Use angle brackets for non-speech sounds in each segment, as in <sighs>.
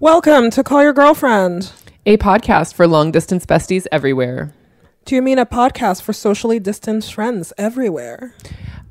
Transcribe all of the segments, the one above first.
Welcome to Call Your Girlfriend. A podcast for long distance besties everywhere. Do you mean a podcast for socially distanced friends everywhere?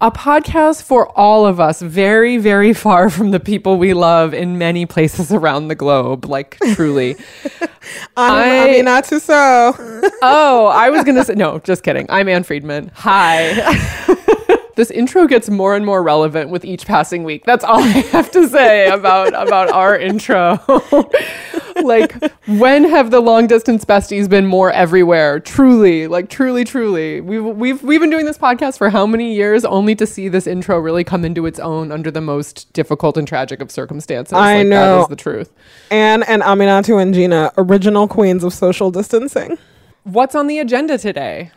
A podcast for all of us, very, very far <laughs> from the people we love in many places around the globe. Like, truly. <laughs> I, I mean, not to so. oh, I was going to say, no, just kidding. I'm Ann Friedman. Hi. <laughs> this intro gets more and more relevant with each passing week. That's all I have to say about about our intro. <laughs> like when have the long distance besties been more everywhere? Truly, like truly, truly. We've we've we've been doing this podcast for how many years only to see this intro really come into its own under the most difficult and tragic of circumstances. I like, know. that is the truth. Ann and Aminatou and Gina, original queens of social distancing. What's on the agenda today?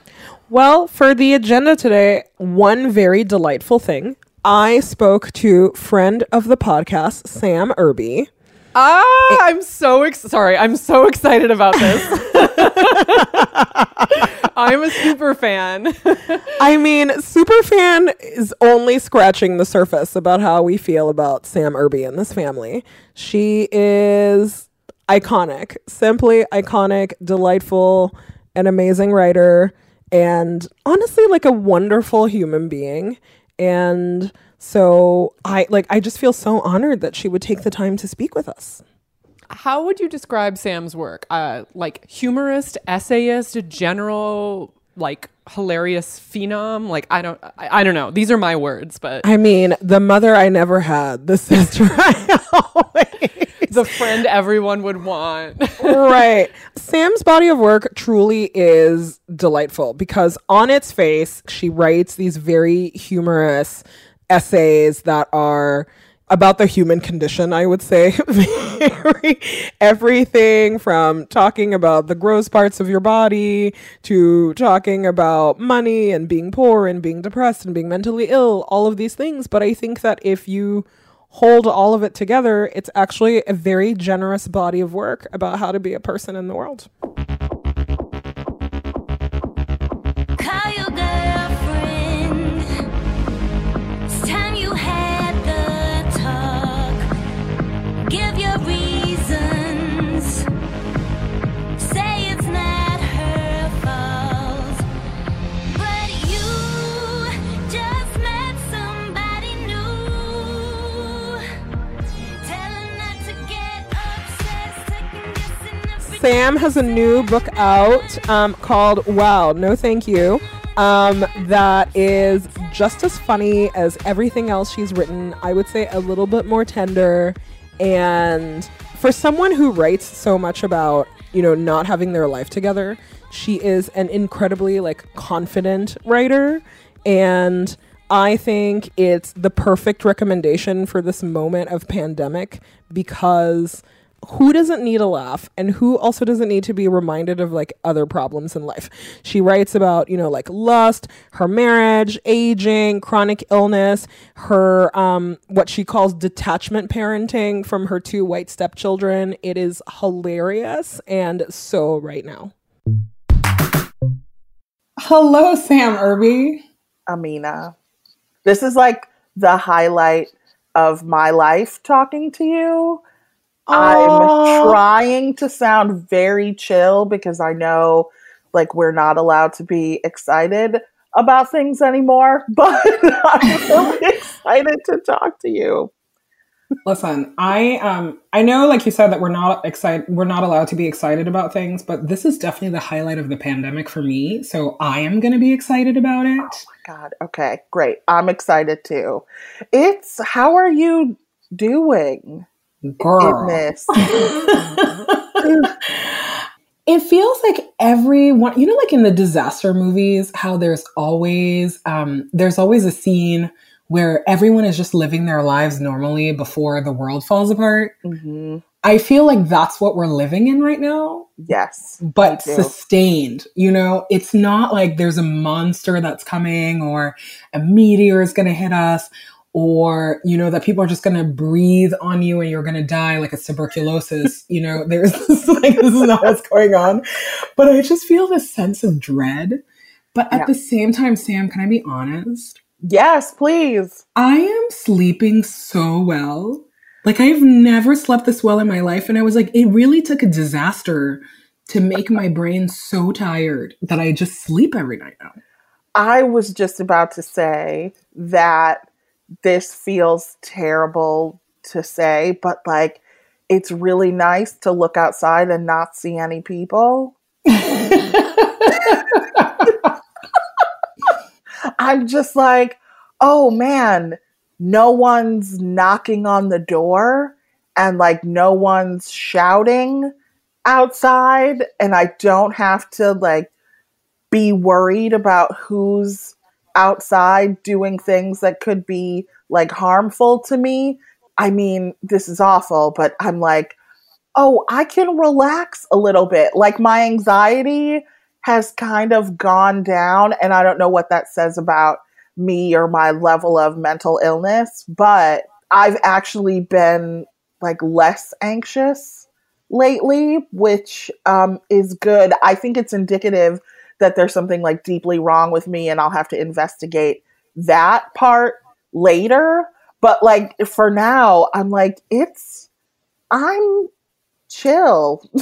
Well, for the agenda today, one very delightful thing. I spoke to friend of the podcast, Sam Irby. Ah, I'm so ex- sorry. I'm so excited about this. <laughs> I'm a super fan. <laughs> I mean, super fan is only scratching the surface about how we feel about Sam Irby and this family. She is iconic, simply iconic, delightful, an amazing writer, and honestly, like a wonderful human being. And so I like I just feel so honored that she would take the time to speak with us. How would you describe Sam's work? Uh, like humorist, essayist, general, like hilarious phenom. Like I don't, I, I don't know. These are my words, but I mean, the mother I never had, the sister <laughs> I. the friend everyone would want. <laughs> right. Sam's body of work truly is delightful because on its face, she writes these very humorous essays that are about the human condition, I would say. <laughs> Everything from talking about the gross parts of your body to talking about money and being poor and being depressed and being mentally ill, all of these things. But I think that if you hold all of it together, it's actually a very generous body of work about how to be a person in the world. Sam has a new book out um, called Wow, No Thank You. Um, that is just as funny as everything else she's written. I would say a little bit more tender. And for someone who writes so much about, you know, not having their life together, she is an incredibly like confident writer. And I think it's the perfect recommendation for this moment of pandemic because who doesn't need a laugh and who also doesn't need to be reminded of like other problems in life she writes about you know like lust her marriage aging chronic illness her um what she calls detachment parenting from her two white stepchildren it is hilarious and so right now Hello, Sam Irby. Amina. This is like the highlight of my life talking to you. I'm trying to sound very chill because I know like we're not allowed to be excited about things anymore, <laughs> but I'm really <laughs> excited to talk to you. Listen, I um I know like you said that we're not excited we're not allowed to be excited about things, but this is definitely the highlight of the pandemic for me. So I am gonna be excited about it. God, okay, great. I'm excited too. It's how are you doing Girl. this? it feels like everyone you know like in the disaster movies how there's always um there's always a scene where everyone is just living their lives normally before the world falls apart hmm i feel like that's what we're living in right now Yes. but sustained you know it's not like there's a monster that's coming or a meteor is going to hit us or you know that people are just going to breathe on you and you're going to die like a tuberculosis <laughs> you know there's <laughs> this, like this is not what's going on but i just feel this sense of dread but at Yeah. the same time sam can i be honest Yes, please. i am sleeping so well Like I've never slept this well in my life. And I was like, it really took a disaster to make my <laughs> brain so tired that I just sleep every night now. I was just about to say that this feels terrible to say, but like it's really nice to look outside and not see any people. I'm just like, oh man, no one's knocking on the door and like no one's shouting outside and I don't have to like be worried about who's outside doing things that could be like harmful to me. I mean, this is awful, but I'm like, oh, I can relax a little bit. Like my anxiety has kind of gone down, and I don't know what that says about me or my level of mental illness, but I've actually been like less anxious lately, which um, is good. I think it's indicative that there's something like deeply wrong with me, and I'll have to investigate that part later. But like for now, I'm like, it's, I'm chill. <laughs>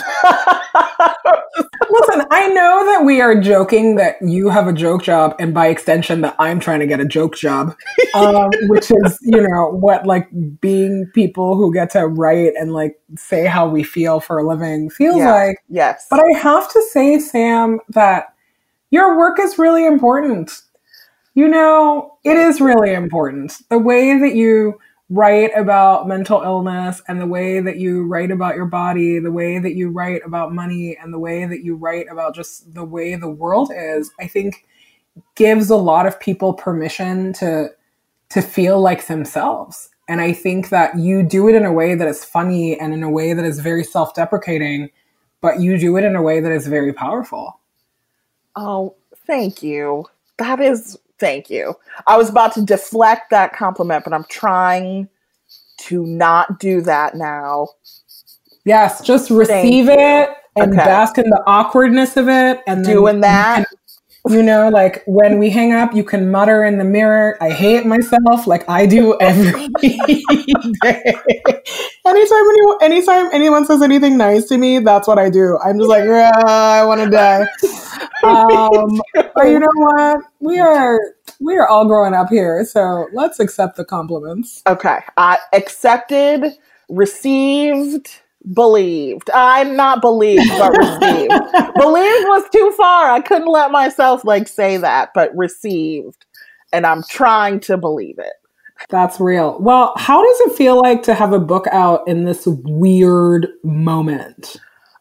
Listen, I know that we are joking that you have a joke job, and by extension, that I'm trying to get a joke job, <laughs> um, which is, you know, what like being people who get to write and like say how we feel for a living feels Yeah. like. yes. But I have to say, Sam, that your work is really important. You know, it is really important. The way that you write about mental illness and the way that you write about your body, the way that you write about money, and the way that you write about just the way the world is, I think gives a lot of people permission to to feel like themselves. And I think that you do it in a way that is funny and in a way that is very self-deprecating, but you do it in a way that is very powerful. Oh, thank you. That is thank you. I was about to deflect that compliment, but I'm trying to not do that now. Yes, just receive it and Okay. bask in the awkwardness of it and Doing that. You know like when we hang up you can mutter in the mirror i hate myself like i do every day. Anytime anyone, anytime anyone says anything nice to me that's what i do. I'm just like "Ah, i want to die. Um, but you know what? We are we are all growing up here so let's accept the compliments. Okay. I accepted, received, believed. I'm not believed, but received. <laughs> believed was too far. I couldn't let myself like say that, but received. And I'm trying to believe it. That's real. Well, how does it feel like to have a book out in this weird moment?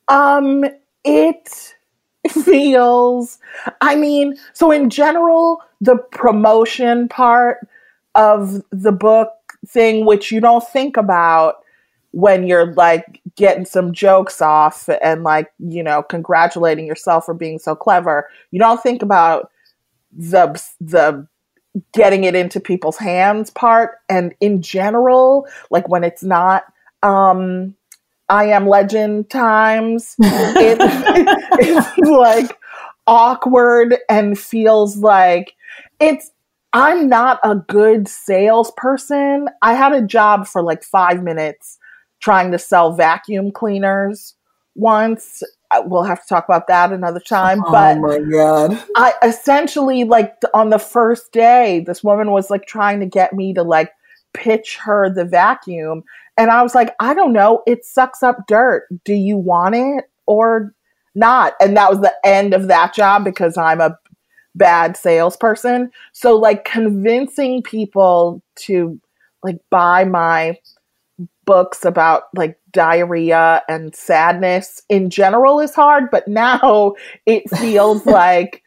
Um, it feels, I mean, so in general, the promotion part of the book thing, which you don't think about when you're like getting some jokes off and like, you know, congratulating yourself for being so clever, you don't think about the, the, getting it into people's hands part and in general like when it's not um I am legend times. It, <laughs> it's like awkward and feels like it's. I'm not a good salesperson. I had a job for like five minutes trying to sell vacuum cleaners once. Uh, We'll have to talk about that another time. But oh my god. I essentially like on the first day, this woman was like trying to get me to like pitch her the vacuum. And I was like, I don't know, it sucks up dirt. Do you want it or not? And that was the end of that job because I'm a bad salesperson. So like convincing people to like buy my books about like diarrhea and sadness in general is hard, but now it feels <laughs> like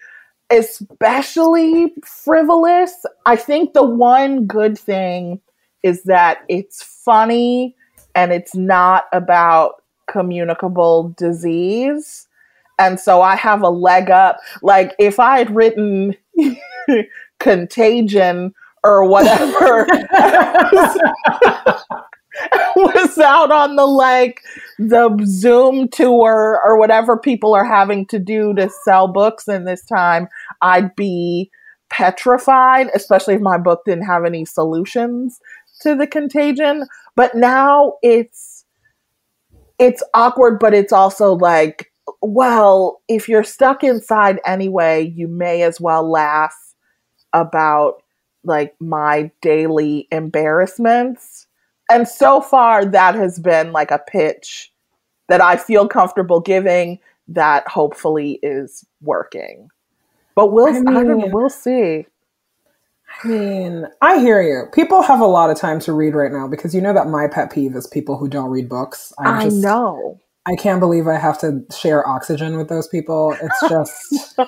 especially frivolous. I think the one good thing is that it's funny and it's not about communicable disease. And so I have a leg up. Like if I had written <laughs> contagion or whatever <laughs> <laughs> was out on the like the Zoom tour or whatever people are having to do to sell books in this time, I'd be petrified, especially if my book didn't have any solutions to the contagion. but now it's it's awkward but it's also like well if you're stuck inside anyway you may as well laugh about like my daily embarrassments and so far that has been like a pitch that i feel comfortable giving that hopefully is working but we'll I I don't know, we'll see I mean, I hear you. People have a lot of time to read right now because you know that my pet peeve is people who don't read books. i just, know I can't believe I have to share oxygen with those people. It's <laughs> just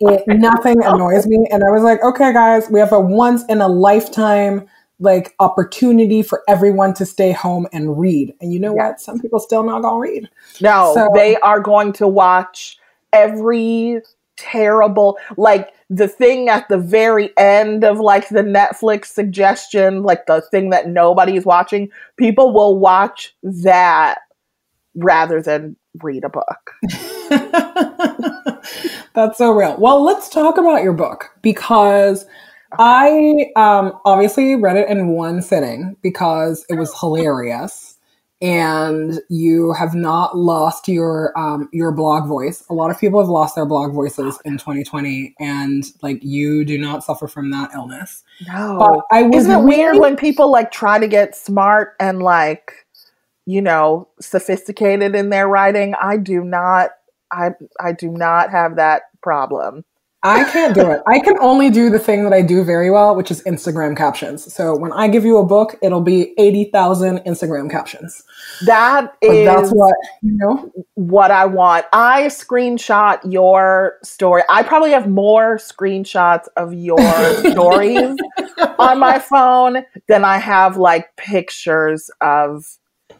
it, nothing annoys me. And I was like, okay, guys, we have a once in a lifetime like opportunity for everyone to stay home and read. And you know what? Some people still not gonna read. No, So- they are going to watch every terrible, like the thing at the very end of like the Netflix suggestion, like the thing that nobody's watching. People will watch that rather than read a book. <laughs> That's so real. Well, let's talk about your book because I um, obviously read it in one sitting because it was hilarious, and you have not lost your um, your blog voice. A lot of people have lost their blog voices in 2020, and like you do not suffer from that illness. No. But I was Isn't it weird when people like try to get smart and like, you know, sophisticated in their writing? I do not I I do not have that problem. I can't do it. I can only do the thing that I do very well, which is Instagram captions. So when I give you a book, it'll be 80,000 Instagram captions. That But is that's what, you know? what I want. I screenshot your story. I probably have more screenshots of your <laughs> stories <laughs> on my phone than I have like pictures of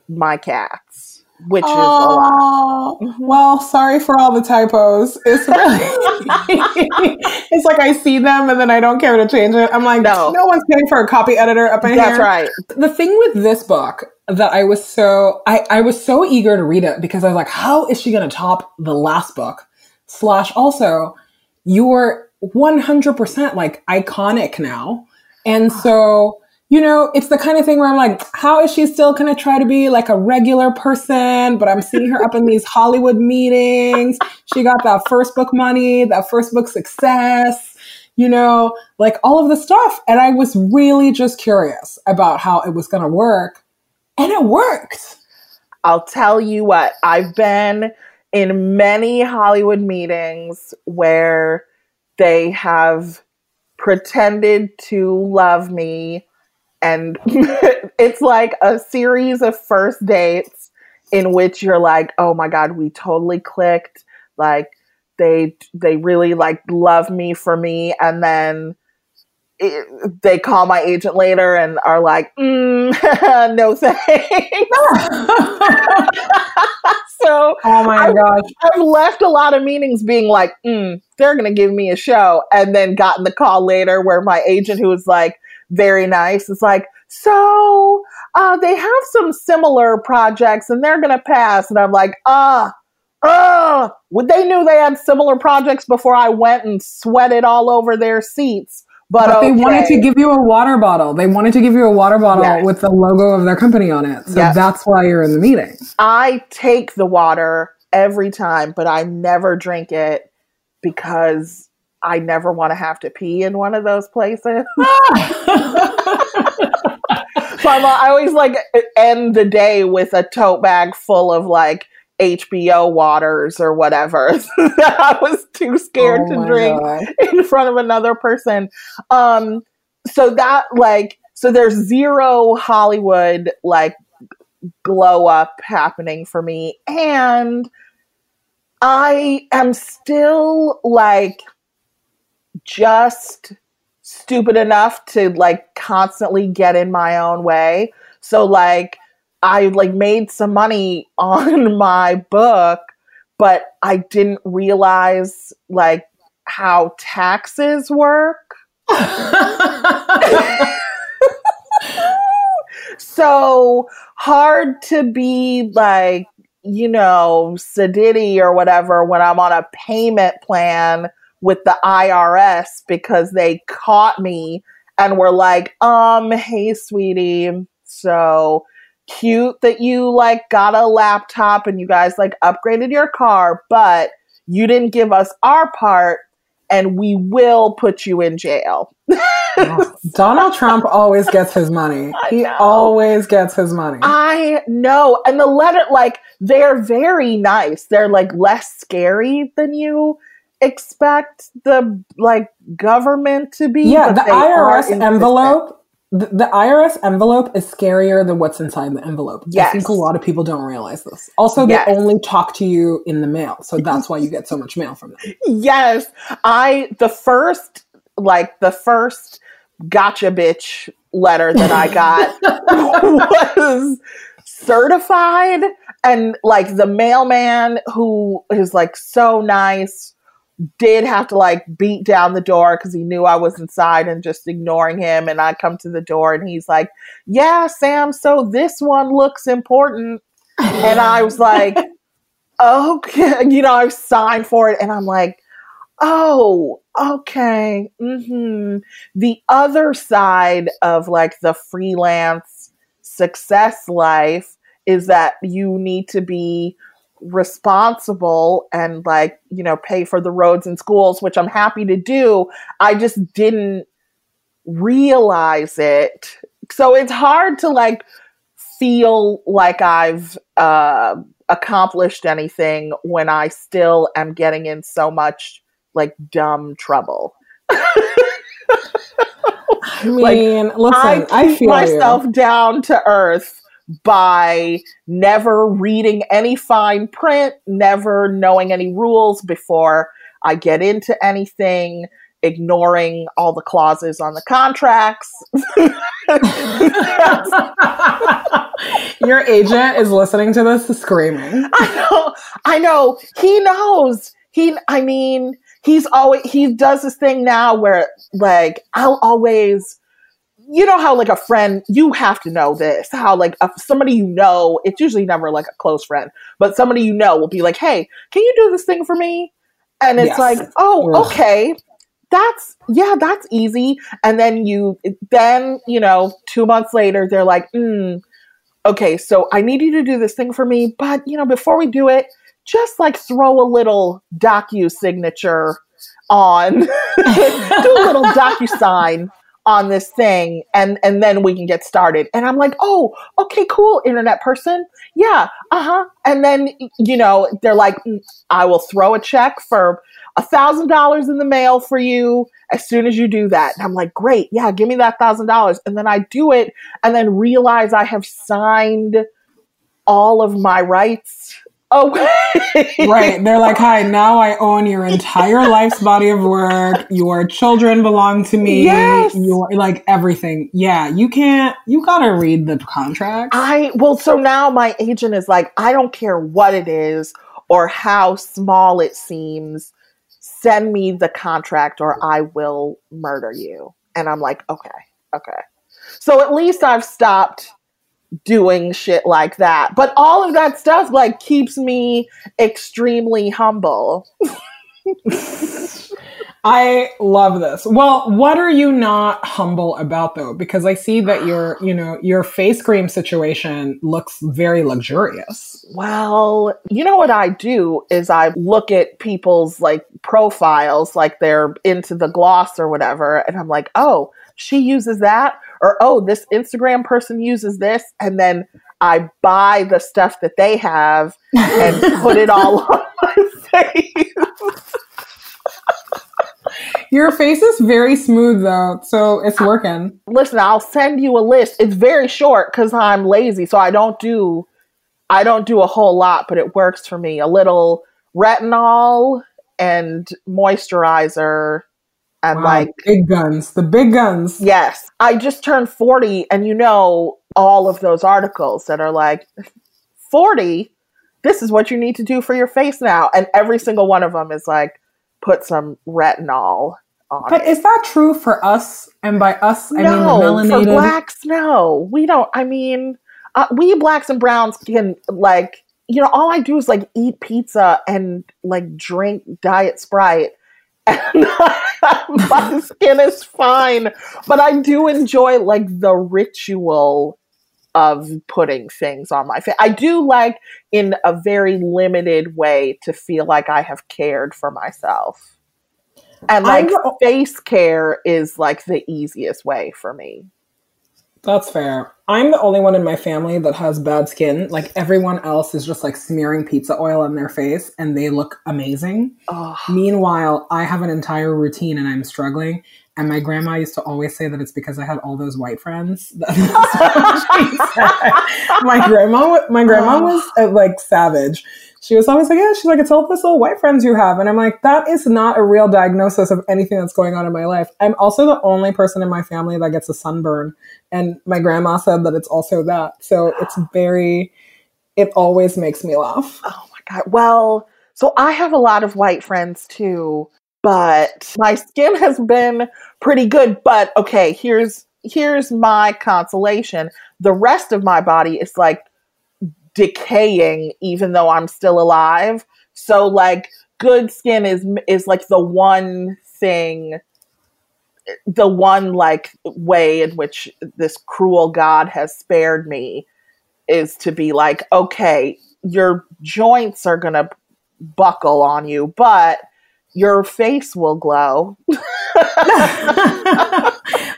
my cats, which is a lot. Oh, mm-hmm. well, sorry for all the typos. It's <laughs> really, <laughs> it's like I see them and then I don't care to change it. I'm like, No. no, one's paying for a copy editor up in here. That's right. the thing with this book that I was so I, I was so eager to read it because I was like, how is she gonna top the last book? Slash also, you're 100% like iconic now. And so, <sighs> <laughs> you know, it's the kind of thing where I'm like, how is she still gonna try to be like a regular person? But I'm seeing her up in these Hollywood meetings. She got that first book money, that first book success you know, like all of the stuff. And I was really just curious about how it was going to work. And it worked. I'll tell you what, I've been in many Hollywood meetings where they have pretended to love me. And <laughs> it's like a series of first dates in which you're like, oh my God, we totally clicked. Like, they they really like love me for me and then it, they call my agent later and are like mm, <laughs> no thanks <laughs> so oh my I- gosh. I've left a lot of meetings being like, mm, they're going to give me a show. And then gotten the call later where my agent, who was like very nice, It's like, so uh, they have some similar projects and they're going to pass. And I'm like, ah, ah, well, they knew they had similar projects before I went and sweated all over their seats. But, But they wanted to give you a water bottle. They wanted to give you a water bottle Yes. with the logo of their company on it. So Yes. that's why you're in the meeting. I take the water every time, but I never drink it because I never want to have to pee in one of those places. <laughs> <laughs> So I'm, I always like end the day with a tote bag full of like HBO waters or whatever <laughs> that I was too scared Oh to drink God. in front of another person. Um, so that like, so there's zero Hollywood like glow up happening for me, and I am still like just stupid enough to like constantly get in my own way. So like I like made some money <laughs> on my book, but I didn't realize like how taxes work. <laughs> so hard to be like, you know, sedity or whatever when I'm on a payment plan with the IRS because they caught me and were like, um, hey, sweetie, so cute that you like got a laptop and you guys like upgraded your car, but you didn't give us our part and we will put you in jail. <laughs> Donald Trump always gets his money. <laughs> He always gets his money. I know. And the letter, like, they're very nice. They're like less scary than you expect the like government to be. yeah, the IRS envelope. The, the IRS envelope is scarier than what's inside the envelope. I think a lot of people don't realize this. Also, they Yes. only talk to you in the mail, so that's why you get so much mail from them. Yes. I, the first, like, the first gotcha bitch letter that I got <laughs> was certified. And, like, the mailman who is, like, so nice did have to like beat down the door because he knew I was inside and just ignoring him. And I come to the door and he's like, Yeah, Sam, so this one looks important. And I was like, <laughs> Okay, <laughs> you know, I signed for it and I'm like, Oh, okay. hmm The other side of like the freelance success life is that you need to be responsible and like you know pay for the roads and schools which i'm happy to do. I just didn't realize it. So it's hard to like feel like i've uh accomplished anything when i still am getting in so much like dumb trouble. <laughs> I mean, listen, I I, keep feel myself you. down to earth by never reading any fine print, never knowing any rules before I get into anything, ignoring all the clauses on the contracts. <laughs> Your agent is listening to this screaming. I know, I know. He knows. He, I mean, he's always he does this thing now where like I'll always. You know how like a friend, you have to know this. How like a, somebody you know, it's usually never like a close friend, but somebody you know will be like, "Hey, can you do this thing for me?" And it's Yes. like, "Oh, Ugh. okay." That's yeah, that's easy. And then you then, you know, 2 months later they're like, "Hmm, okay, so I need you to do this thing for me, but you know, before we do it, just like throw a little docu signature on, <laughs> do a little <laughs> docu sign on this thing, and and then we can get started. And I'm like, oh, okay, cool, internet person, yeah, uh huh. And then you know, they're like, "Mm, I will throw a check for a thousand dollars in the mail for you as soon as you do that. And I'm like, great, yeah, give me that thousand dollars. And then I do it and then realize I have signed all of my rights away. Right. Oh. <laughs> They're like, hi, now I own your entire life's body of work. Your children belong to me. Yes. Your like everything. Yeah. You can't you gotta read the contract. I well, so now my agent is like, I don't care what it is or how small it seems. Send me the contract or I will murder you. And I'm like, okay, okay. So at least I've stopped doing shit like that. But all of that stuff like keeps me extremely humble. I love this. Well, what are you not humble about though? Because I see that your, you know, your face cream situation looks very luxurious. Well, you know what I do is I look at people's like profiles, like they're into the gloss or whatever, and I'm like, oh, she uses that, or oh, this Instagram person uses this, and then I buy the stuff that they have and <laughs> put it all on my face. Your face is very smooth though, so it's working. Listen, I'll send you a list. It's very short because I'm lazy, so I don't do I don't do a whole lot, but it works for me. A little retinol and moisturizer and Wow, like big guns, the big guns. yes. I just turned 40 and you know all of those articles that are like 40 this is what you need to do for your face now and every single one of them is like put some retinol on But it. is that true for us? And by us, I no, mean the for melanated. blacks, no. We don't. I mean, uh, we blacks and browns can like, you know, all I do is like eat pizza and like drink diet sprite, <laughs> my skin is fine. But I do enjoy like the ritual of putting things on my face. I do like in a very limited way to feel like I have cared for myself. And like face care is like the easiest way for me. That's fair. I'm the only one in my family that has bad skin. Like everyone else is just like smearing pizza oil on their face and they look amazing. Meanwhile, I have an entire routine and I'm struggling. And my grandma used to always say that it's because I had all those white friends. <laughs> That's what she said. my grandma, my grandma was uh, like savage. She was always like, "Yeah," she's like, "It's all those little white friends you have," and I'm like, "That is not a real diagnosis of anything that's going on in my life." I'm also the only person in my family that gets a sunburn, and my grandma said that it's also that. So it's very, it always makes me laugh. Oh my god. Well, so I have a lot of white friends too, but my skin has been pretty good. But okay, here's here's my consolation. The rest of my body is like decaying even though I'm still alive. So like good skin is is like the one thing the one like way in which this cruel god has spared me is to be like okay your joints are going to buckle on you but your face will glow <laughs>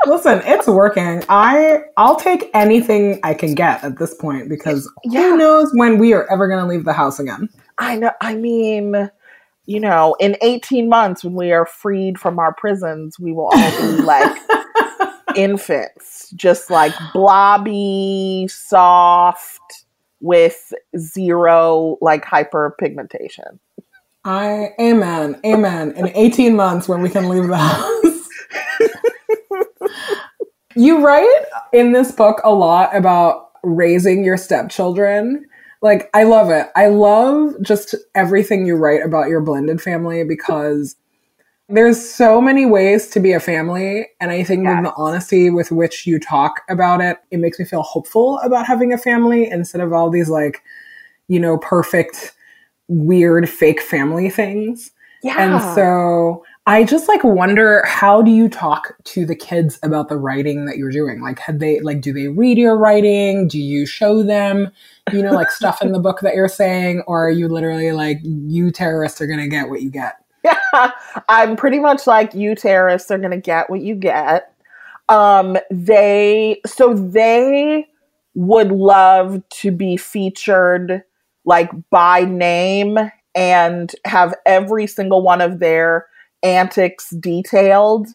Listen, it's working. I I'll take anything I can get at this point because Yeah. who knows when we are ever going to leave the house again. I know. I mean, you know, in 18 months, when we are freed from our prisons, we will all be <laughs> like infants, just like blobby, soft, with zero like hyperpigmentation. I amen, amen. In 18 months when we can leave the house. <laughs> you write in this book a lot about raising your stepchildren. Like I love it. I love just everything you write about your blended family because there's so many ways to be a family and I think that the honesty with which you talk about it, it makes me feel hopeful about having a family instead of all these like, you know, perfect weird fake family things. Yeah. And so I just like wonder how do you talk to the kids about the writing that you're doing? Like had they like do they read your writing? Do you show them, you know, like stuff in the book that you're saying or are you literally like you terrorists are going to get what you get? Yeah, <laughs> I'm pretty much like you terrorists are gonna get what you get. Um, they so they would love to be featured like by name and have every single one of their antics detailed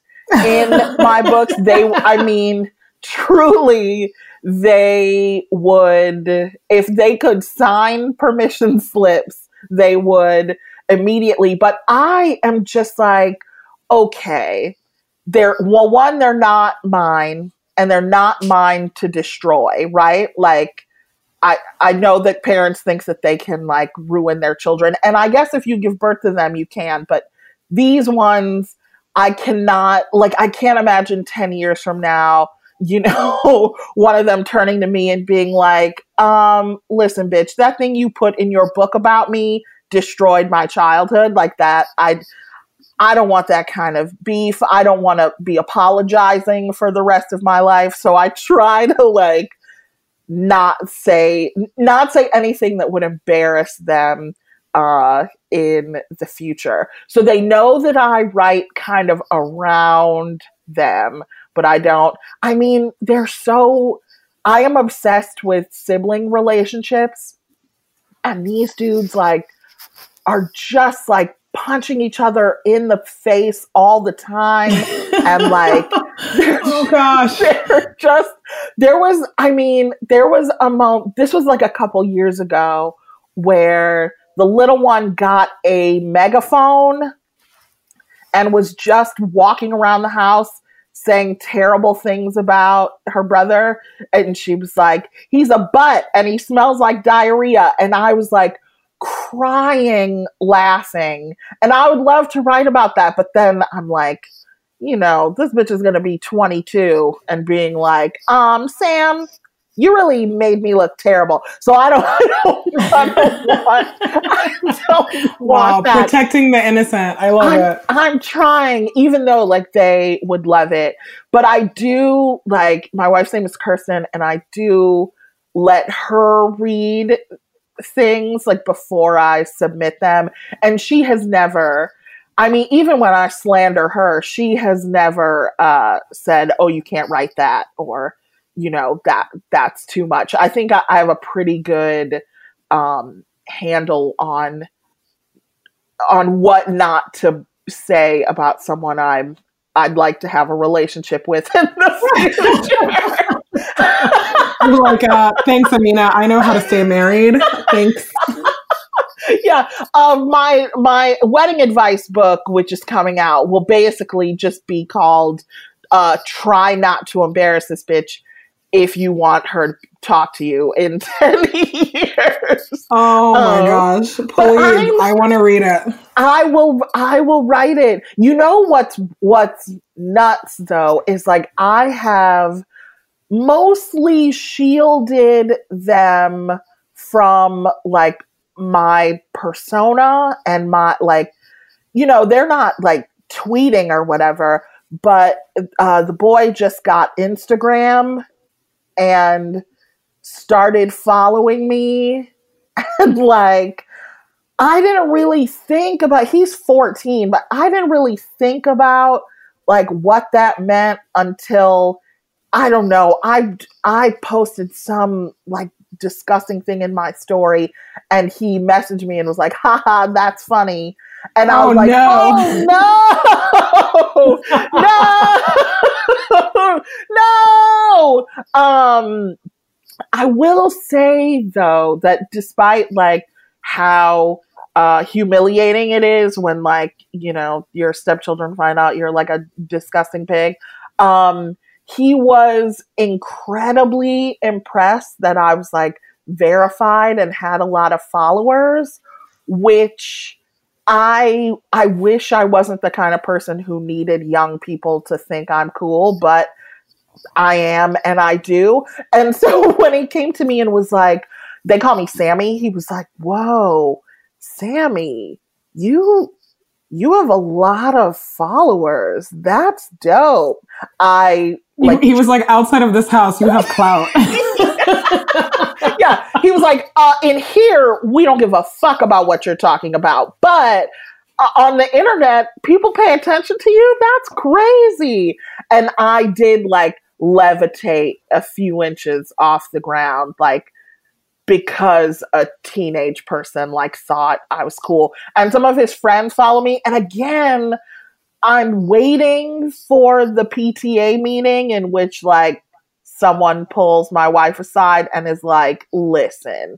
in <laughs> my books. They, I mean, truly, they would if they could sign permission <laughs> slips, they would immediately. But I am just like, okay, they're well, one, they're not mine, and they're not mine to destroy, right? Like, I I know that parents think that they can like ruin their children, and I guess if you give birth to them, you can. But these ones, I cannot like I can't imagine ten years from now. You <laughs> know, one of them turning to me and being like, um, listen, bitch, that thing you put in your book about me destroyed my childhood like that i i don't want that kind of beef i don't want to be apologizing for the rest of my life so i try to like not say not say anything that would embarrass them uh in the future. So they know that i write kind of around them but i don't i mean they're so i am obsessed with sibling relationships and these dudes like are just like punching each other in the face all the time. And <laughs> like oh gosh. <laughs> they're just there was i mean there was a moment this was like a couple years ago where the little one got a megaphone and was just walking around the house saying terrible things about her brother. And she was like he's a butt and he smells like diarrhea. And i was like crying laughing and i would love to write about that but then i'm like you know this bitch is going to be 22 and being like um sam you really made me look terrible so i don't i <laughs> don't, I don't want i don't Wow, want that protecting the innocent. I love I'm, it. I'm trying, even though like they would love it. But I do like my wife's name is Kirsten, and I do let her read things like before I submit them. And she has never, I mean, even when I slander her, she has never uh, said, "Oh, you can't write that," or you know that that's too much. I think I, I have a pretty good um, handle on on what not to say about someone I'm I'd like to have a relationship with in the future. <laughs> I'm like, uh, thanks, Amina. I know how to stay married. Thanks. yeah, um, my my wedding advice book, which is coming out, will basically just be called uh, "Try Not to Embarrass This Bitch." If you want her to talk to you in <laughs> ten years, Oh my Um, gosh. Please. I want to read it. I will I will write it. You know what's what's nuts though is like I have mostly shielded them from like my persona and my like you know they're not like tweeting or whatever but uh, the boy just got Instagram and started following me <laughs> and like I didn't really think about he's 14, but I didn't really think about like what that meant until I don't know. I I posted some like disgusting thing in my story and he messaged me and was like, haha, that's funny. And I Oh, was like, no. oh no, <laughs> no, no. Um, I will say though that despite like how uh, humiliating it is when like you know your stepchildren find out you're like a disgusting pig, um, he was incredibly impressed that I was like verified and had a lot of followers, which I I wish I wasn't the kind of person who needed young people to think I'm cool, but I am and I do. And so <laughs> when he came to me and was like, they call me Sammy, he was like, Whoa, Sammy, you you have a lot of followers. That's dope. I He- like he was like, outside of this house, you have clout. <laughs> yeah, he was like, uh, in here, we don't give a fuck about what you're talking about. But uh, on the internet, people pay attention to you. That's crazy. And I did like levitate a few inches off the ground, like because a teenage person like thought I was cool. And some of his friends follow me. And again, I'm waiting for the PTA meeting in which like someone pulls my wife aside and is like, listen,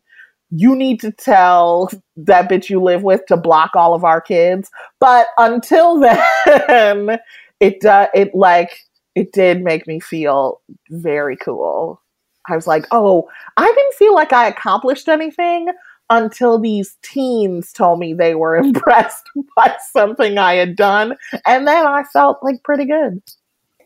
you need to tell that bitch you live with to block all of our kids. But until <laughs> then, it uh, it like it did make me feel very cool. I was like, oh, I didn't feel like I accomplished anything until these teens told me they were <laughs> impressed by something I had done. And then I felt like pretty good.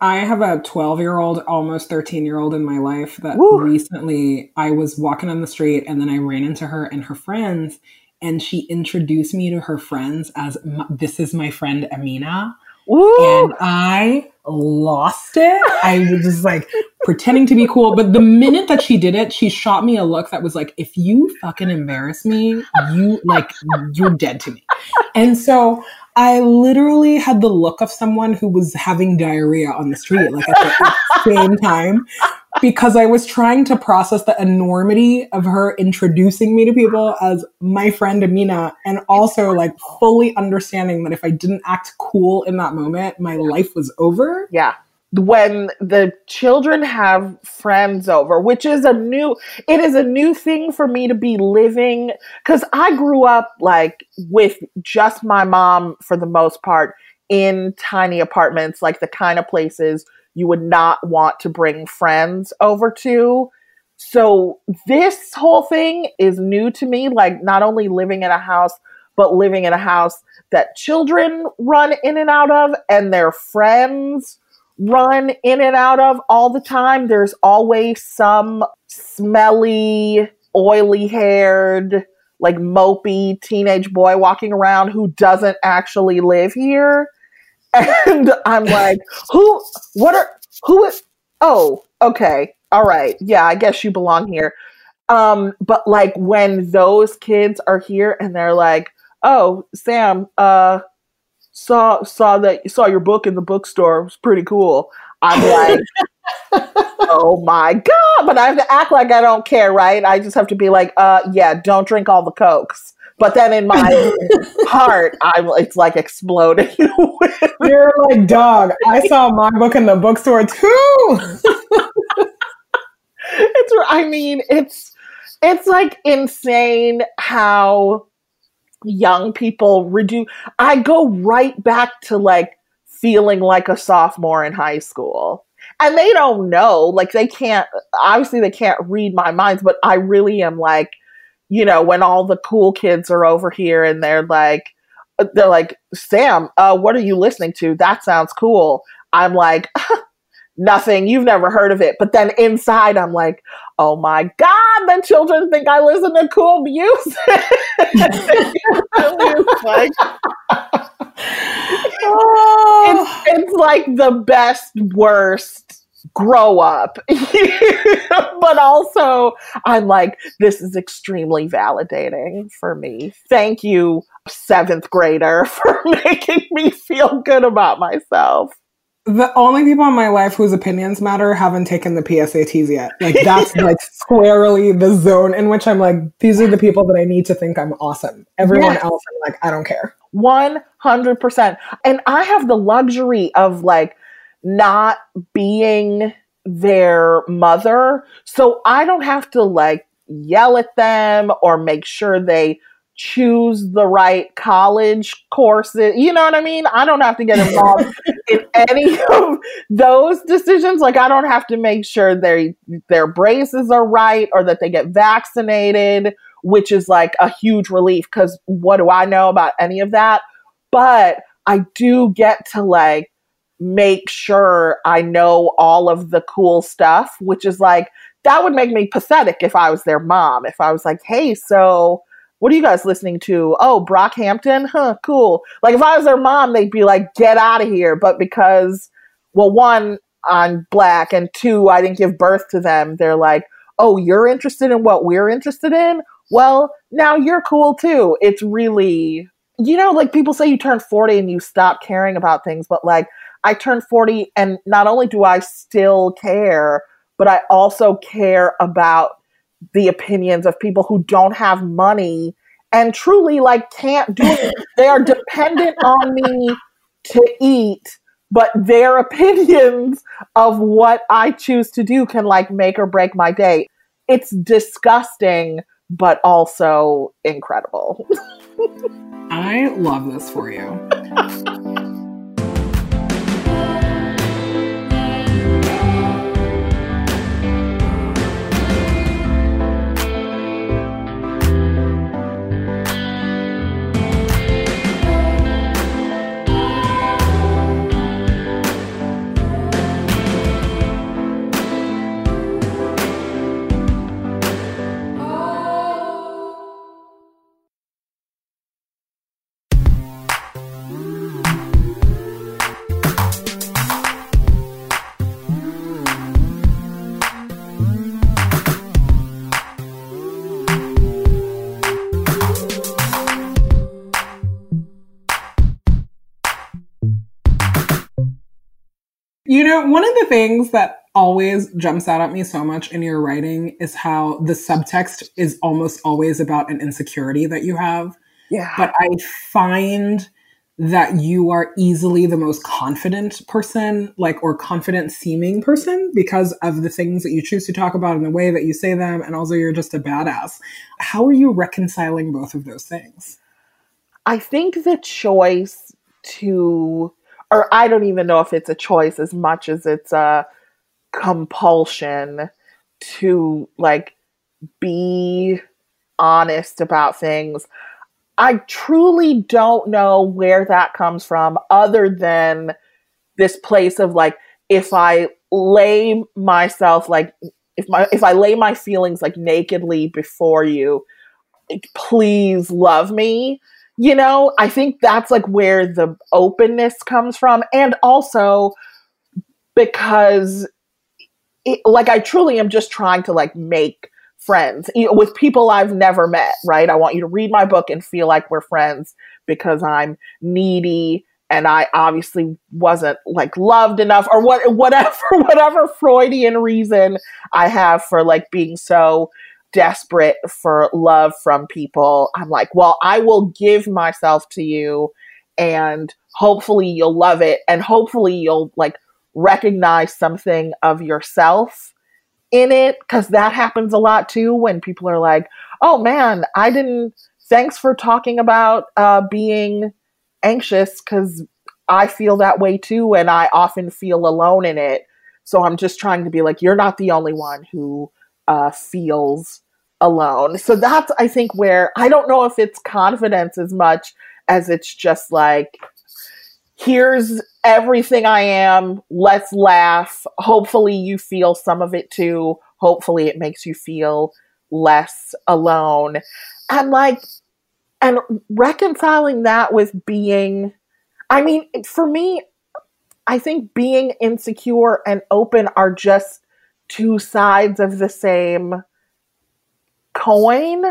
I have a 12 year old, almost 13 year old in my life that Woo. recently I was walking on the street and then I ran into her and her friends and she introduced me to her friends as this is my friend Amina. Woo! And I lost it. I was just like pretending to be cool. But the minute that she did it, she shot me a look that was like, if you fucking embarrass me, you like, you're dead to me. And so I literally had the look of someone who was having diarrhea on the street, like at the same time, because I was trying to process the enormity of her introducing me to people as my friend Amina, and also like fully understanding that if I didn't act cool in that moment, my life was over. Yeah. When the children have friends over, which is a new, it is a new thing for me to be living. Cause I grew up like with just my mom for the most part in tiny apartments, like the kind of places you would not want to bring friends over to. So this whole thing is new to me. Like not only living in a house, but living in a house that children run in and out of and their friends run in and out of all the time. There's always some smelly, oily haired, like mopey teenage boy walking around who doesn't actually live here. And I'm like, who, what are, who is, oh, okay, all right, yeah, I guess you belong here. Um, but like when those kids are here and they're like, "Oh, Sam, uh, saw saw that saw your book in the bookstore. It was pretty cool." I'm like, <laughs> "Oh my god!" But I have to act like I don't care, right? I just have to be like, "Uh, yeah, don't drink all the cokes." But then in my <laughs> heart, I'm it's like exploding. <laughs> You're like, dog, I saw my book in the bookstore too. it's I mean, it's it's like insane how young people reduce I go right back to like feeling like a sophomore in high school. And they don't know, like they can't obviously they can't read my minds, but I really am like, you know, when all the cool kids are over here and they're like they're like, Sam, uh, what are you listening to? That sounds cool. I'm like, <laughs> nothing. You've never heard of it. But then inside, I'm like, oh my God, the children think I listen to cool music. it's, <laughs> like, <laughs> Oh. it's, it's like the best, worst grow up. <laughs> but also, I'm like, this is extremely validating for me. Thank you, seventh grader, <laughs> for making me feel good about myself. The only people in my life whose opinions matter haven't taken the PSATs yet. Like <laughs> that's like squarely the zone in which I'm like, these are the people that I need to think I'm awesome. Everyone Yes. else, I'm like, I don't care. 100%. And I have the luxury of like not being their mother. So I don't have to like yell at them or make sure they choose the right college courses. You know what I mean? I don't have to get <laughs> involved in any of those decisions. Like I don't have to make sure they their braces are right or that they get vaccinated, which is like a huge relief cuz what do I know about any of that? But I do get to like make sure I know all of the cool stuff, which is like that would make me pathetic if I was their mom. If I was like, "Hey, so what are you guys listening to? Oh, Brockhampton? Huh, cool. Like if I was their mom, they'd be like, get out of here. But because, well, one, I'm black, and two, I didn't give birth to them, they're like, oh, you're interested in what we're interested in? Well, now you're cool too. It's really, you know, like people say you turn 40 and you stop caring about things, but like I turned 40 and not only do I still care, but I also care about the opinions of people who don't have money and truly like can't do it. <laughs> they are dependent on me to eat, but their opinions of what I choose to do can like make or break my day. It's disgusting, but also incredible. <laughs> I love this for you. <laughs> You know, one of the things that always jumps out at me so much in your writing is how the subtext is almost always about an insecurity that you have. Yeah. But I find that you are easily the most confident person, like, or confident seeming person because of the things that you choose to talk about and the way that you say them. And also, you're just a badass. How are you reconciling both of those things? I think the choice to, or I don't even know if it's a choice as much as it's a compulsion to like be honest about things. I truly don't know where that comes from other than this place of like if I lay myself like if my if I lay my feelings like nakedly before you, please love me. You know, I think that's like where the openness comes from and also because it, like I truly am just trying to like make friends you know, with people I've never met, right? I want you to read my book and feel like we're friends because I'm needy and I obviously wasn't like loved enough or what <laughs> whatever whatever Freudian reason I have for like being so desperate for love from people. I'm like, well, I will give myself to you and hopefully you'll love it and hopefully you'll like recognize something of yourself in it because that happens a lot too when people are like oh man i didn't thanks for talking about uh, being anxious because i feel that way too and i often feel alone in it so i'm just trying to be like you're not the only one who uh, feels alone so that's i think where i don't know if it's confidence as much as it's just like here's everything I am. Let's laugh. Hopefully, you feel some of it too. Hopefully, it makes you feel less alone. And like, and reconciling that with being, I mean, for me, I think being insecure and open are just two sides of the same coin.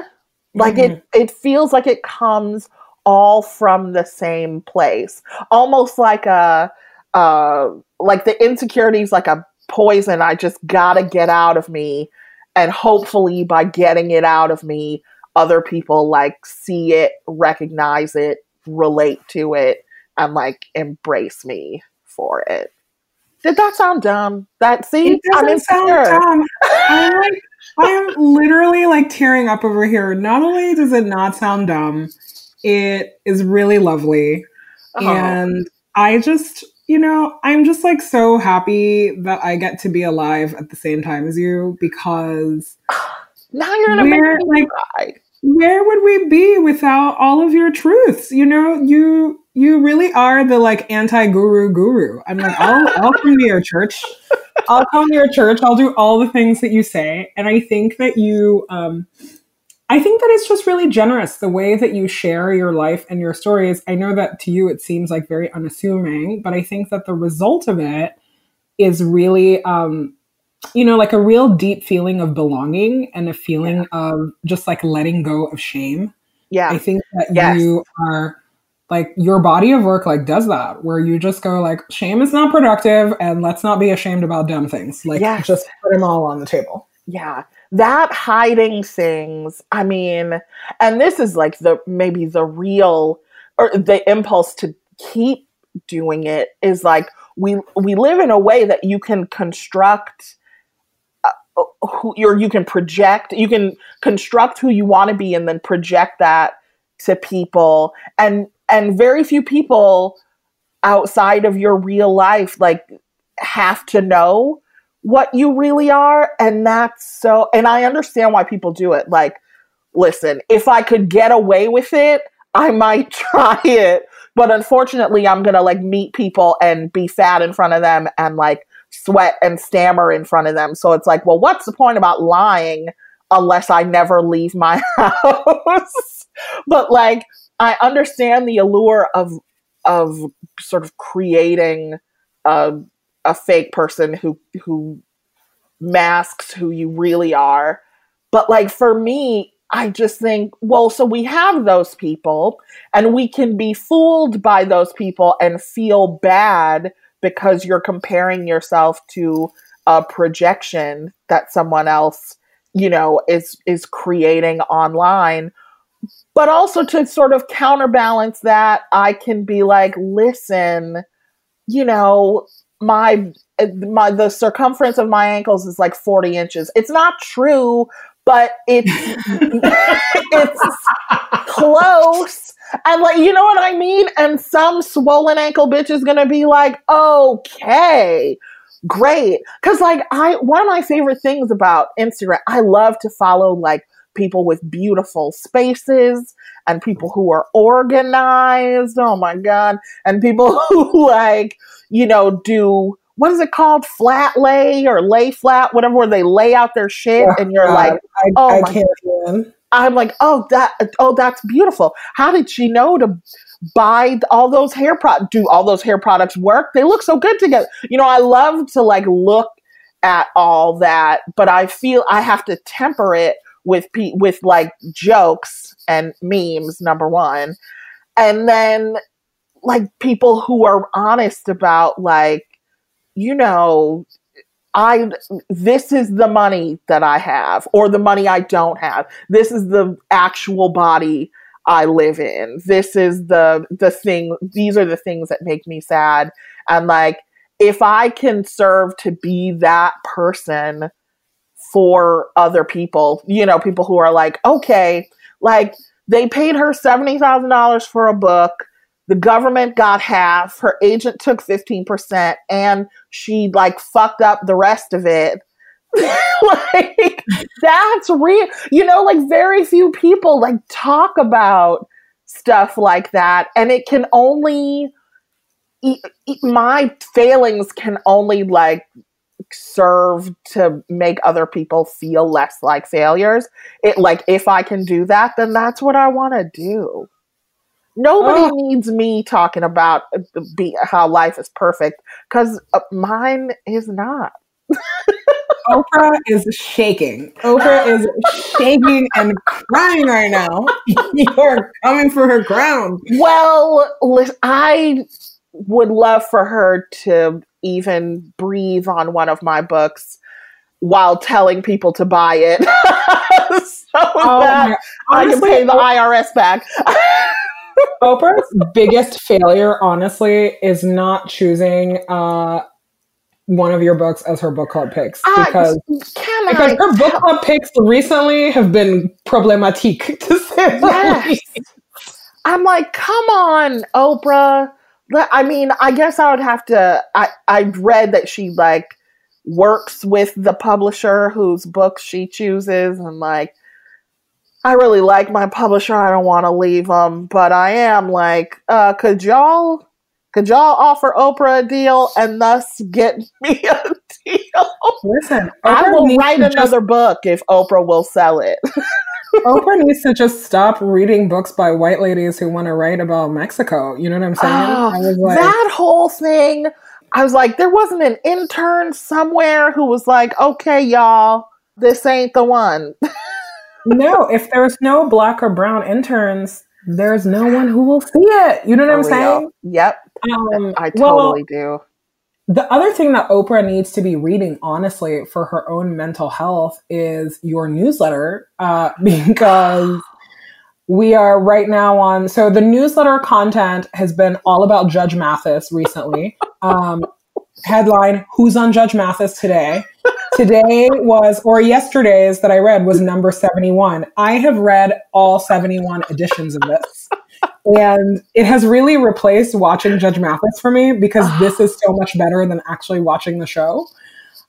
Like, it, it feels like it comes all from the same place. Almost like a uh like the insecurities like a poison i just gotta get out of me and hopefully by getting it out of me other people like see it recognize it relate to it and like embrace me for it did that sound dumb that see sound dumb. I'm like, I'm literally like tearing up over here. Not only does it not sound dumb, it is really lovely. Oh. And I just, you know, I'm just like so happy that I get to be alive at the same time as you because <sighs> now you're gonna make me like- cry where would we be without all of your truths? You know, you you really are the like anti-guru guru. I'm like, I'll I'll come to your church. I'll come to your church. I'll do all the things that you say. And I think that you um I think that it's just really generous the way that you share your life and your stories. I know that to you it seems like very unassuming, but I think that the result of it is really um you know like a real deep feeling of belonging and a feeling of just like letting go of shame. yeah I think that Yes. you are like your body of work like does that where you just go like shame is not productive and let's not be ashamed about dumb things. Like Yes. just put them all on the table. yeah that hiding things i mean and this is like the maybe the real or the impulse to keep doing it is like we we live in a way that you can construct uh, who or you can project you can construct who you want to be and then project that to people and and very few people outside of your real life like have to know what you really are and that's so and i understand why people do it. Like listen if i could get away with it i might <laughs> try it. But unfortunately i'm gonna like meet people and be fat in front of them and like sweat and stammer in front of them. So it's like well what's the point about lying unless i never leave my <laughs> house? But like i understand the allure of of sort of creating a a fake person who who masks who you really are. But like for me, I just think, well, so we have those people and we can be fooled by those people and feel bad because you're comparing yourself to a projection that someone else, you know, is is creating online. But also to sort of counterbalance that, I can be like, listen, you know, my my the circumference of my ankles is like 40 inches. It's not true, but it's <laughs> it's close. And like you know what I mean? And some swollen ankle bitch is gonna be like, okay, great. Cause like I one of my favorite things about Instagram, I love to follow like people with beautiful spaces and people who are organized. Oh my god. And people <laughs> who like, you know, do what is it called? Flat lay or lay flat, whatever, where they lay out their shit and you're God, like, I, oh I my- can't even. I'm like, oh that oh that's beautiful. How did she know to buy all those hair pro do all those hair products work? They look so good together. You know, I love to like look at all that, but I feel I have to temper it with pe- with like jokes and memes number 1. And then like people who are honest about like you know I this is the money that I have or the money I don't have. This is the actual body I live in. This is the the thing these are the things that make me sad and like if I can serve to be that person for other people, you know, people who are like, okay, like they paid her $70,000 for a book. The government got half. Her agent took 15% and she like fucked up the rest of it. <laughs> Like that's real. You know like very few people like talk about stuff like that and it can only e- e- my failings can only like serve to make other people feel less like failures it like if i can do that then that's what i want to do Nobody Oh. needs me talking about uh, be, how life is perfect because uh, mine is not. <laughs> Oprah is shaking. Oprah is shaking and crying right now. <laughs> You're coming for her crown. Well, I would love for her to even breathe on one of my books while telling people to buy it. <laughs> so Oh that I can pay the IRS back. <laughs> Oprah's biggest failure, honestly, is not choosing uh, one of your books as her book club picks I- because can because I? her book club picks recently have been problematic <laughs> to say the Yes. least. I'm like, come on, Oprah. But, I mean, I guess I would have to. I I read that she like works with the publisher whose books she chooses, and like, I really like my publisher. I don't want to leave them, but I am like, uh, could y'all could y'all offer Oprah a deal and thus get <laughs> me a deal? Listen, I will write to just- another book if Oprah will sell it. <laughs> Oprah needs to just stop reading books by white ladies who want to write about Mexico. You know what I'm saying? Oh, I was like, that whole thing, I was like, there wasn't an intern somewhere who was like, okay, y'all, this ain't the one. <laughs> no, if there's no black or brown interns, there's no one who will see it. You know what I'm real. saying? Yep, Um, I well, totally do. The other thing that Oprah needs to be reading, honestly, for her own mental health is your newsletter, uh, <laughs> because we are right now on. So the newsletter content has been all about Judge Mathis recently. <laughs> Um, headline: Who's on Judge Mathis today? Today was, or yesterday's that I read was number seventy-one. I have read all seventy-one editions of this. And it has really replaced watching Judge Mathis for me because this is so much better than actually watching the show.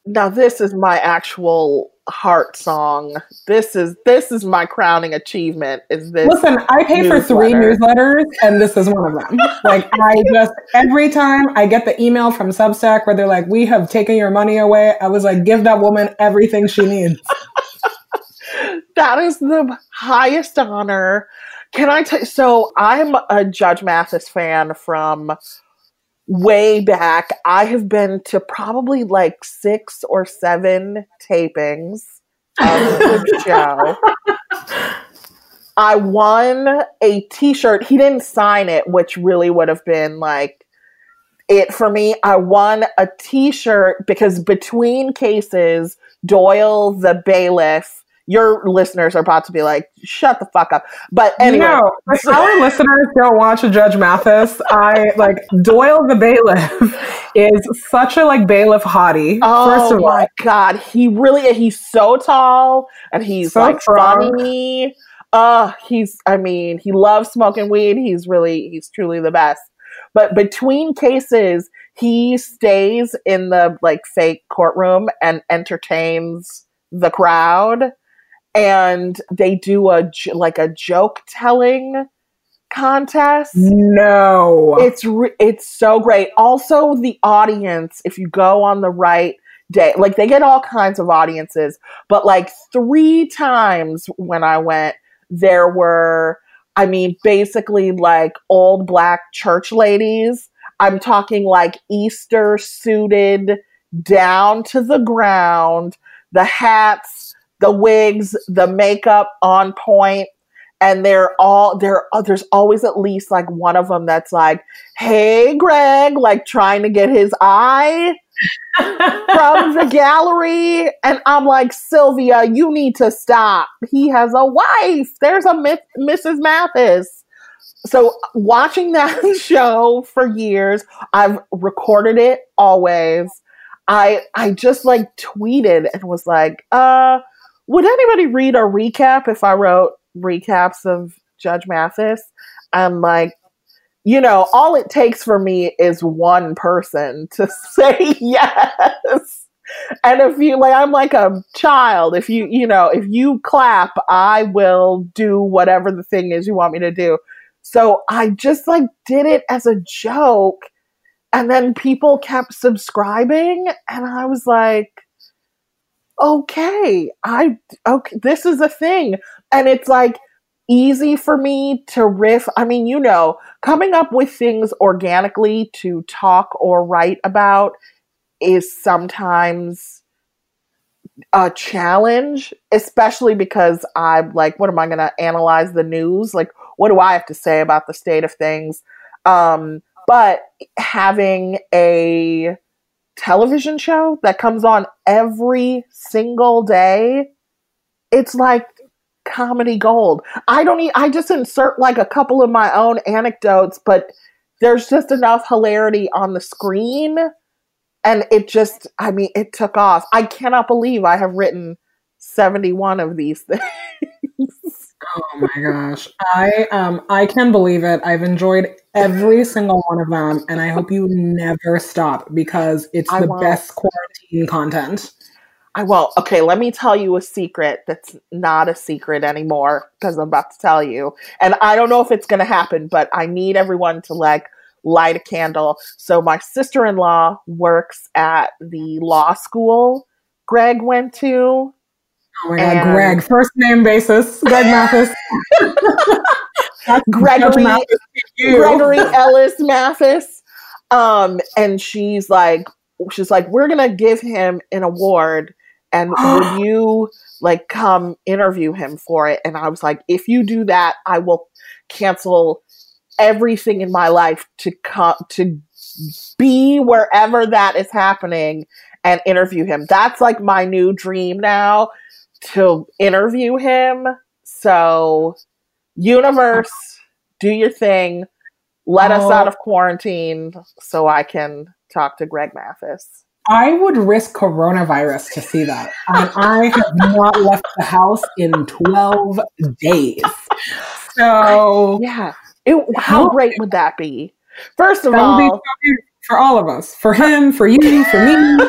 Now this is my actual heart song. This is this is my crowning achievement. Is this? Listen, I pay for three newsletters, and this is one of them. <laughs> Like, I just, every time I get the email from Substack where they're like, we have taken your money away, I was like, give that woman everything she needs. <laughs> that is the highest honor. Can I tell? So I'm a Judge Mathis fan from way back. I have been to probably like six or seven tapings of the <laughs> show. I won a T-shirt. He didn't sign it, which really would have been like it for me. I won a T-shirt because between cases, Doyle the bailiff. Your listeners are about to be like, "Shut the fuck up!" But anyway, No, our <laughs> listeners don't watch Judge Mathis, I like Doyle the bailiff <laughs> is such a like bailiff hottie. Oh first of my all, god, he really he's so tall and he's So like funny. Uh he's I mean, he loves smoking weed. He's really he's truly the best. But between cases, he stays in the like fake courtroom and entertains the crowd and they do a like a joke telling contest no. it's re- it's so great. Also, the audience, if you go on the right day, like they get all kinds of audiences, but like three times when I went, there were, I mean, basically like old black church ladies. I'm talking like Easter suited down to the ground, the hats, the wigs, the makeup on point, and they're all there. uh, There's always at least like one of them that's like, "Hey, Greg," like trying to get his eye from <laughs> the gallery, and I'm like, Sylvia, you need to stop. He has a wife. There's a myth- Mrs. Mathis. So watching that <laughs> show for years, I've recorded it always. I I just like tweeted and was like, uh, would anybody read a recap if I wrote recaps of Judge Mathis? I'm like, you know, all it takes for me is one person to <laughs> say yes. And if you like, I'm like a child. If you, you know, if you clap, I will do whatever the thing is you want me to do. So I just like did it as a joke. And then people kept subscribing. And I was like, okay, I, okay, this is a thing. And it's like easy for me to riff. I mean, you know, coming up with things organically to talk or write about is sometimes a challenge, especially because I'm like, what am I going to analyze the news? Like, what do I have to say about the state of things? Um, but having a television show that comes on every single day, it's like comedy gold. I don't need, I just insert like a couple of my own anecdotes, but there's just enough hilarity on the screen. And it just, I mean, it took off. I cannot believe I have written 71 of these <laughs> things. Oh my gosh. I um I can believe it. I've enjoyed every single one of them and I hope you never stop because it's I the won't. best quarantine content. I won't. Okay, let me tell you a secret that's not a secret anymore because I'm about to tell you. And I don't know if it's going to happen, but I need everyone to like light a candle. So, my sister in law works at the law school Greg went to. Oh my god, And- Greg, first name basis. Greg Mathis. <laughs> Gregory- Mathis. Gregory Ellis Mathis. Um, and she's like, she's like, we're gonna give him an award, and <gasps> would you like come interview him for it? And I was like, if you do that, I will cancel everything in my life to come to be wherever that is happening and interview him. That's like my new dream now to interview him. So, universe, do your thing. Let us Oh. out of quarantine so I can talk to Greg Mathis. I would risk coronavirus to see that. And I have not left the house in 12 days. So Yeah. It, how great would that be? First of all, for all of us. For him, for you, for me.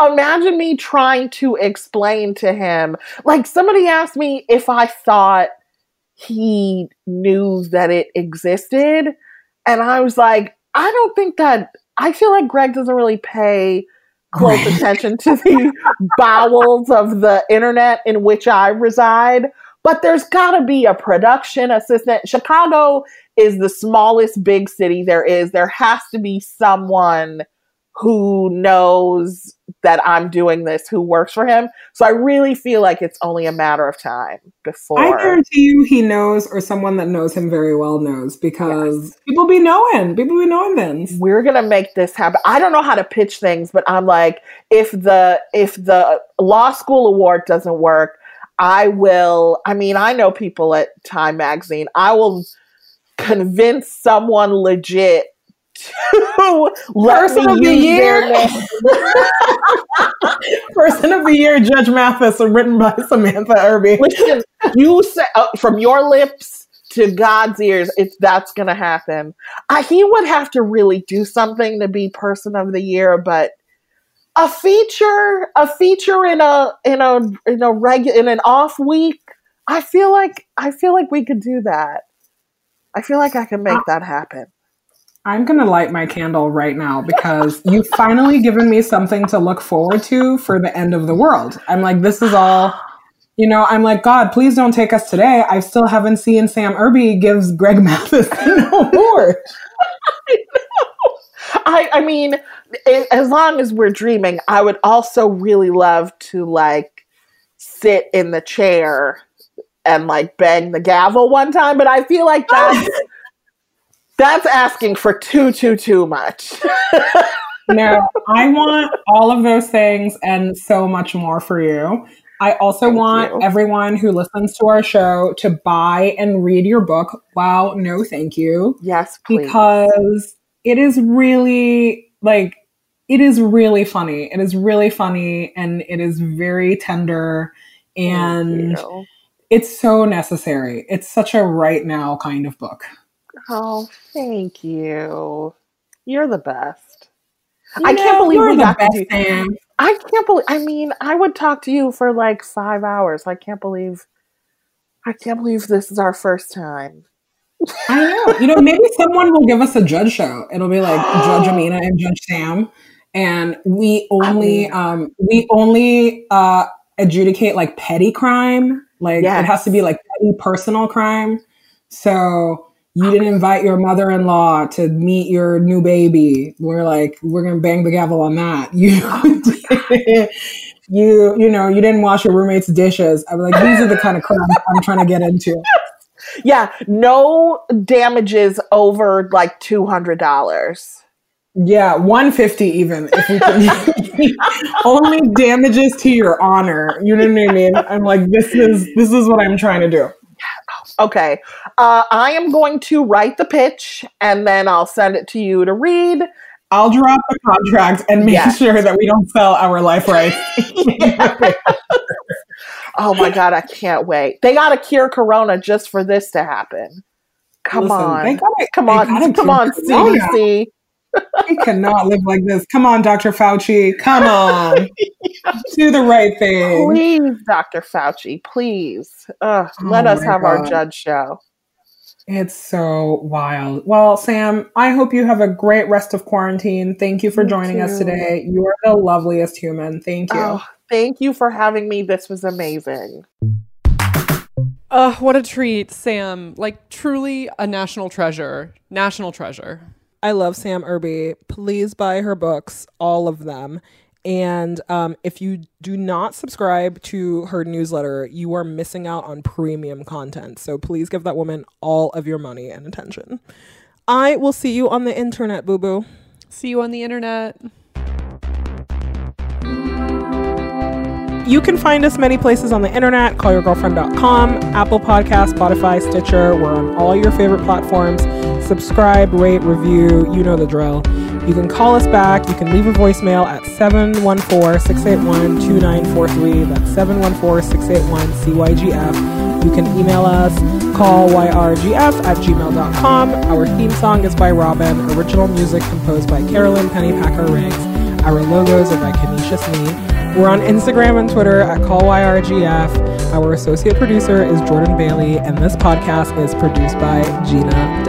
Imagine me trying to explain to him. Like somebody asked me if I thought he knew that it existed. And I was like, I don't think that, I feel like Greg doesn't really pay close attention to the <laughs> bowels of the internet in which I reside. But there's got to be a production assistant. Chicago is the smallest big city there is. There has to be someone who knows that I'm doing this, who works for him. So I really feel like it's only a matter of time before. I guarantee you he knows or someone that knows him very well knows because people be knowing. People be knowing things. we're gonna make this happen. I don't know how to pitch things, but I'm like, if the if the law school award doesn't work, I will. I mean, I know people at Time Magazine. I will convince someone legit to Person of the year. <laughs> Person of the year, Judge Mathis, written by Samantha Irby. Listen, you say uh, from your lips to God's ears, if that's gonna happen. I, he would have to really do something to be person of the year, but a feature, a feature in a in a in a regular in an off week. I feel like I feel like we could do that. I feel like I can make that happen. I'm gonna light my candle right now because you've finally given me something to look forward to for the end of the world. I'm like, this is all, you know. I'm like, God, please don't take us today. I still haven't seen Sam Irby gives Greg <laughs> Mathis an award. I, I mean, i- as long as we're dreaming, I would also really love to like sit in the chair and like bang the gavel one time, but I feel like <laughs> that's that's asking for too too too much. <laughs> no, I want all of those things and so much more for you. I also Thank want you. everyone who listens to our show to buy and read your book. Wow, no, thank you. yes, please. Because it is really like, it is really funny. It is really funny and it is very tender and it's so necessary. It's such a right now kind of book. Oh, thank you. You're the best. I can't believe we the got to do- Sam. I can't believe. I mean, I would talk to you for like five hours. I can't believe. I can't believe this is our first time. I know. You know, maybe <laughs> someone will give us a judge show. It'll be like Judge <gasps> Amina and Judge Sam, and we only um we only uh adjudicate like petty crime. Like it has to be like petty personal crime. So you didn't invite your mother-in-law to meet your new baby. We're like, we're gonna bang the gavel on that. <laughs> You you you know, you didn't wash your roommate's dishes. I'm like, these are the kind of crimes I'm trying to get into. <laughs> Yeah, no damages over like two hundred dollars. Yeah, 150 even if we can <laughs> only damages to your honor. You know what I mean? I'm like this is this is what I'm trying to do. Okay, uh, I am going to write the pitch and then I'll send it to you to read. I'll drop the contract and make Yeah. sure that we don't sell our life rights. <laughs> <laughs> Oh my god, I can't wait! They got to cure Corona just for this to happen. Come Listen, on, gotta- come on, come on. CDC. We cannot live like this. Come on, Dr. Fauci. Come on. <laughs> Do the right thing. Please, Dr. Fauci, please. Ugh, Oh let us my have our judge show. It's so wild. Well, Sam, I hope you have a great rest of quarantine. Thank you for You joining us today. You are the loveliest human. Thank you. Oh, thank you for having me. This was amazing. Uh, what a treat, Sam. Like truly a national treasure. National treasure. I love Sam Irby. Please buy her books, all of them. And um, if you do not subscribe to her newsletter, you are missing out on premium content. So please give that woman all of your money and attention. I will see you on the internet, boo boo. See you on the internet. You can find us many places on the internet callyourgirlfriend.com, Apple Podcasts, Spotify, Stitcher. We're on all your favorite platforms. Subscribe, rate, review. You know the drill. You can call us back. You can leave a voicemail at 714 681 2943. That's 714 681 CYGF. You can email us callyrgf at gmail.com. Our theme song is by Robyn. Original music composed by Carolyn Pennypacker Riggs. Our logos are by Kenesha Sneed. We're on Instagram and Twitter at CallYRGF. Our associate producer is Jordan Bailey, and this podcast is produced by Gina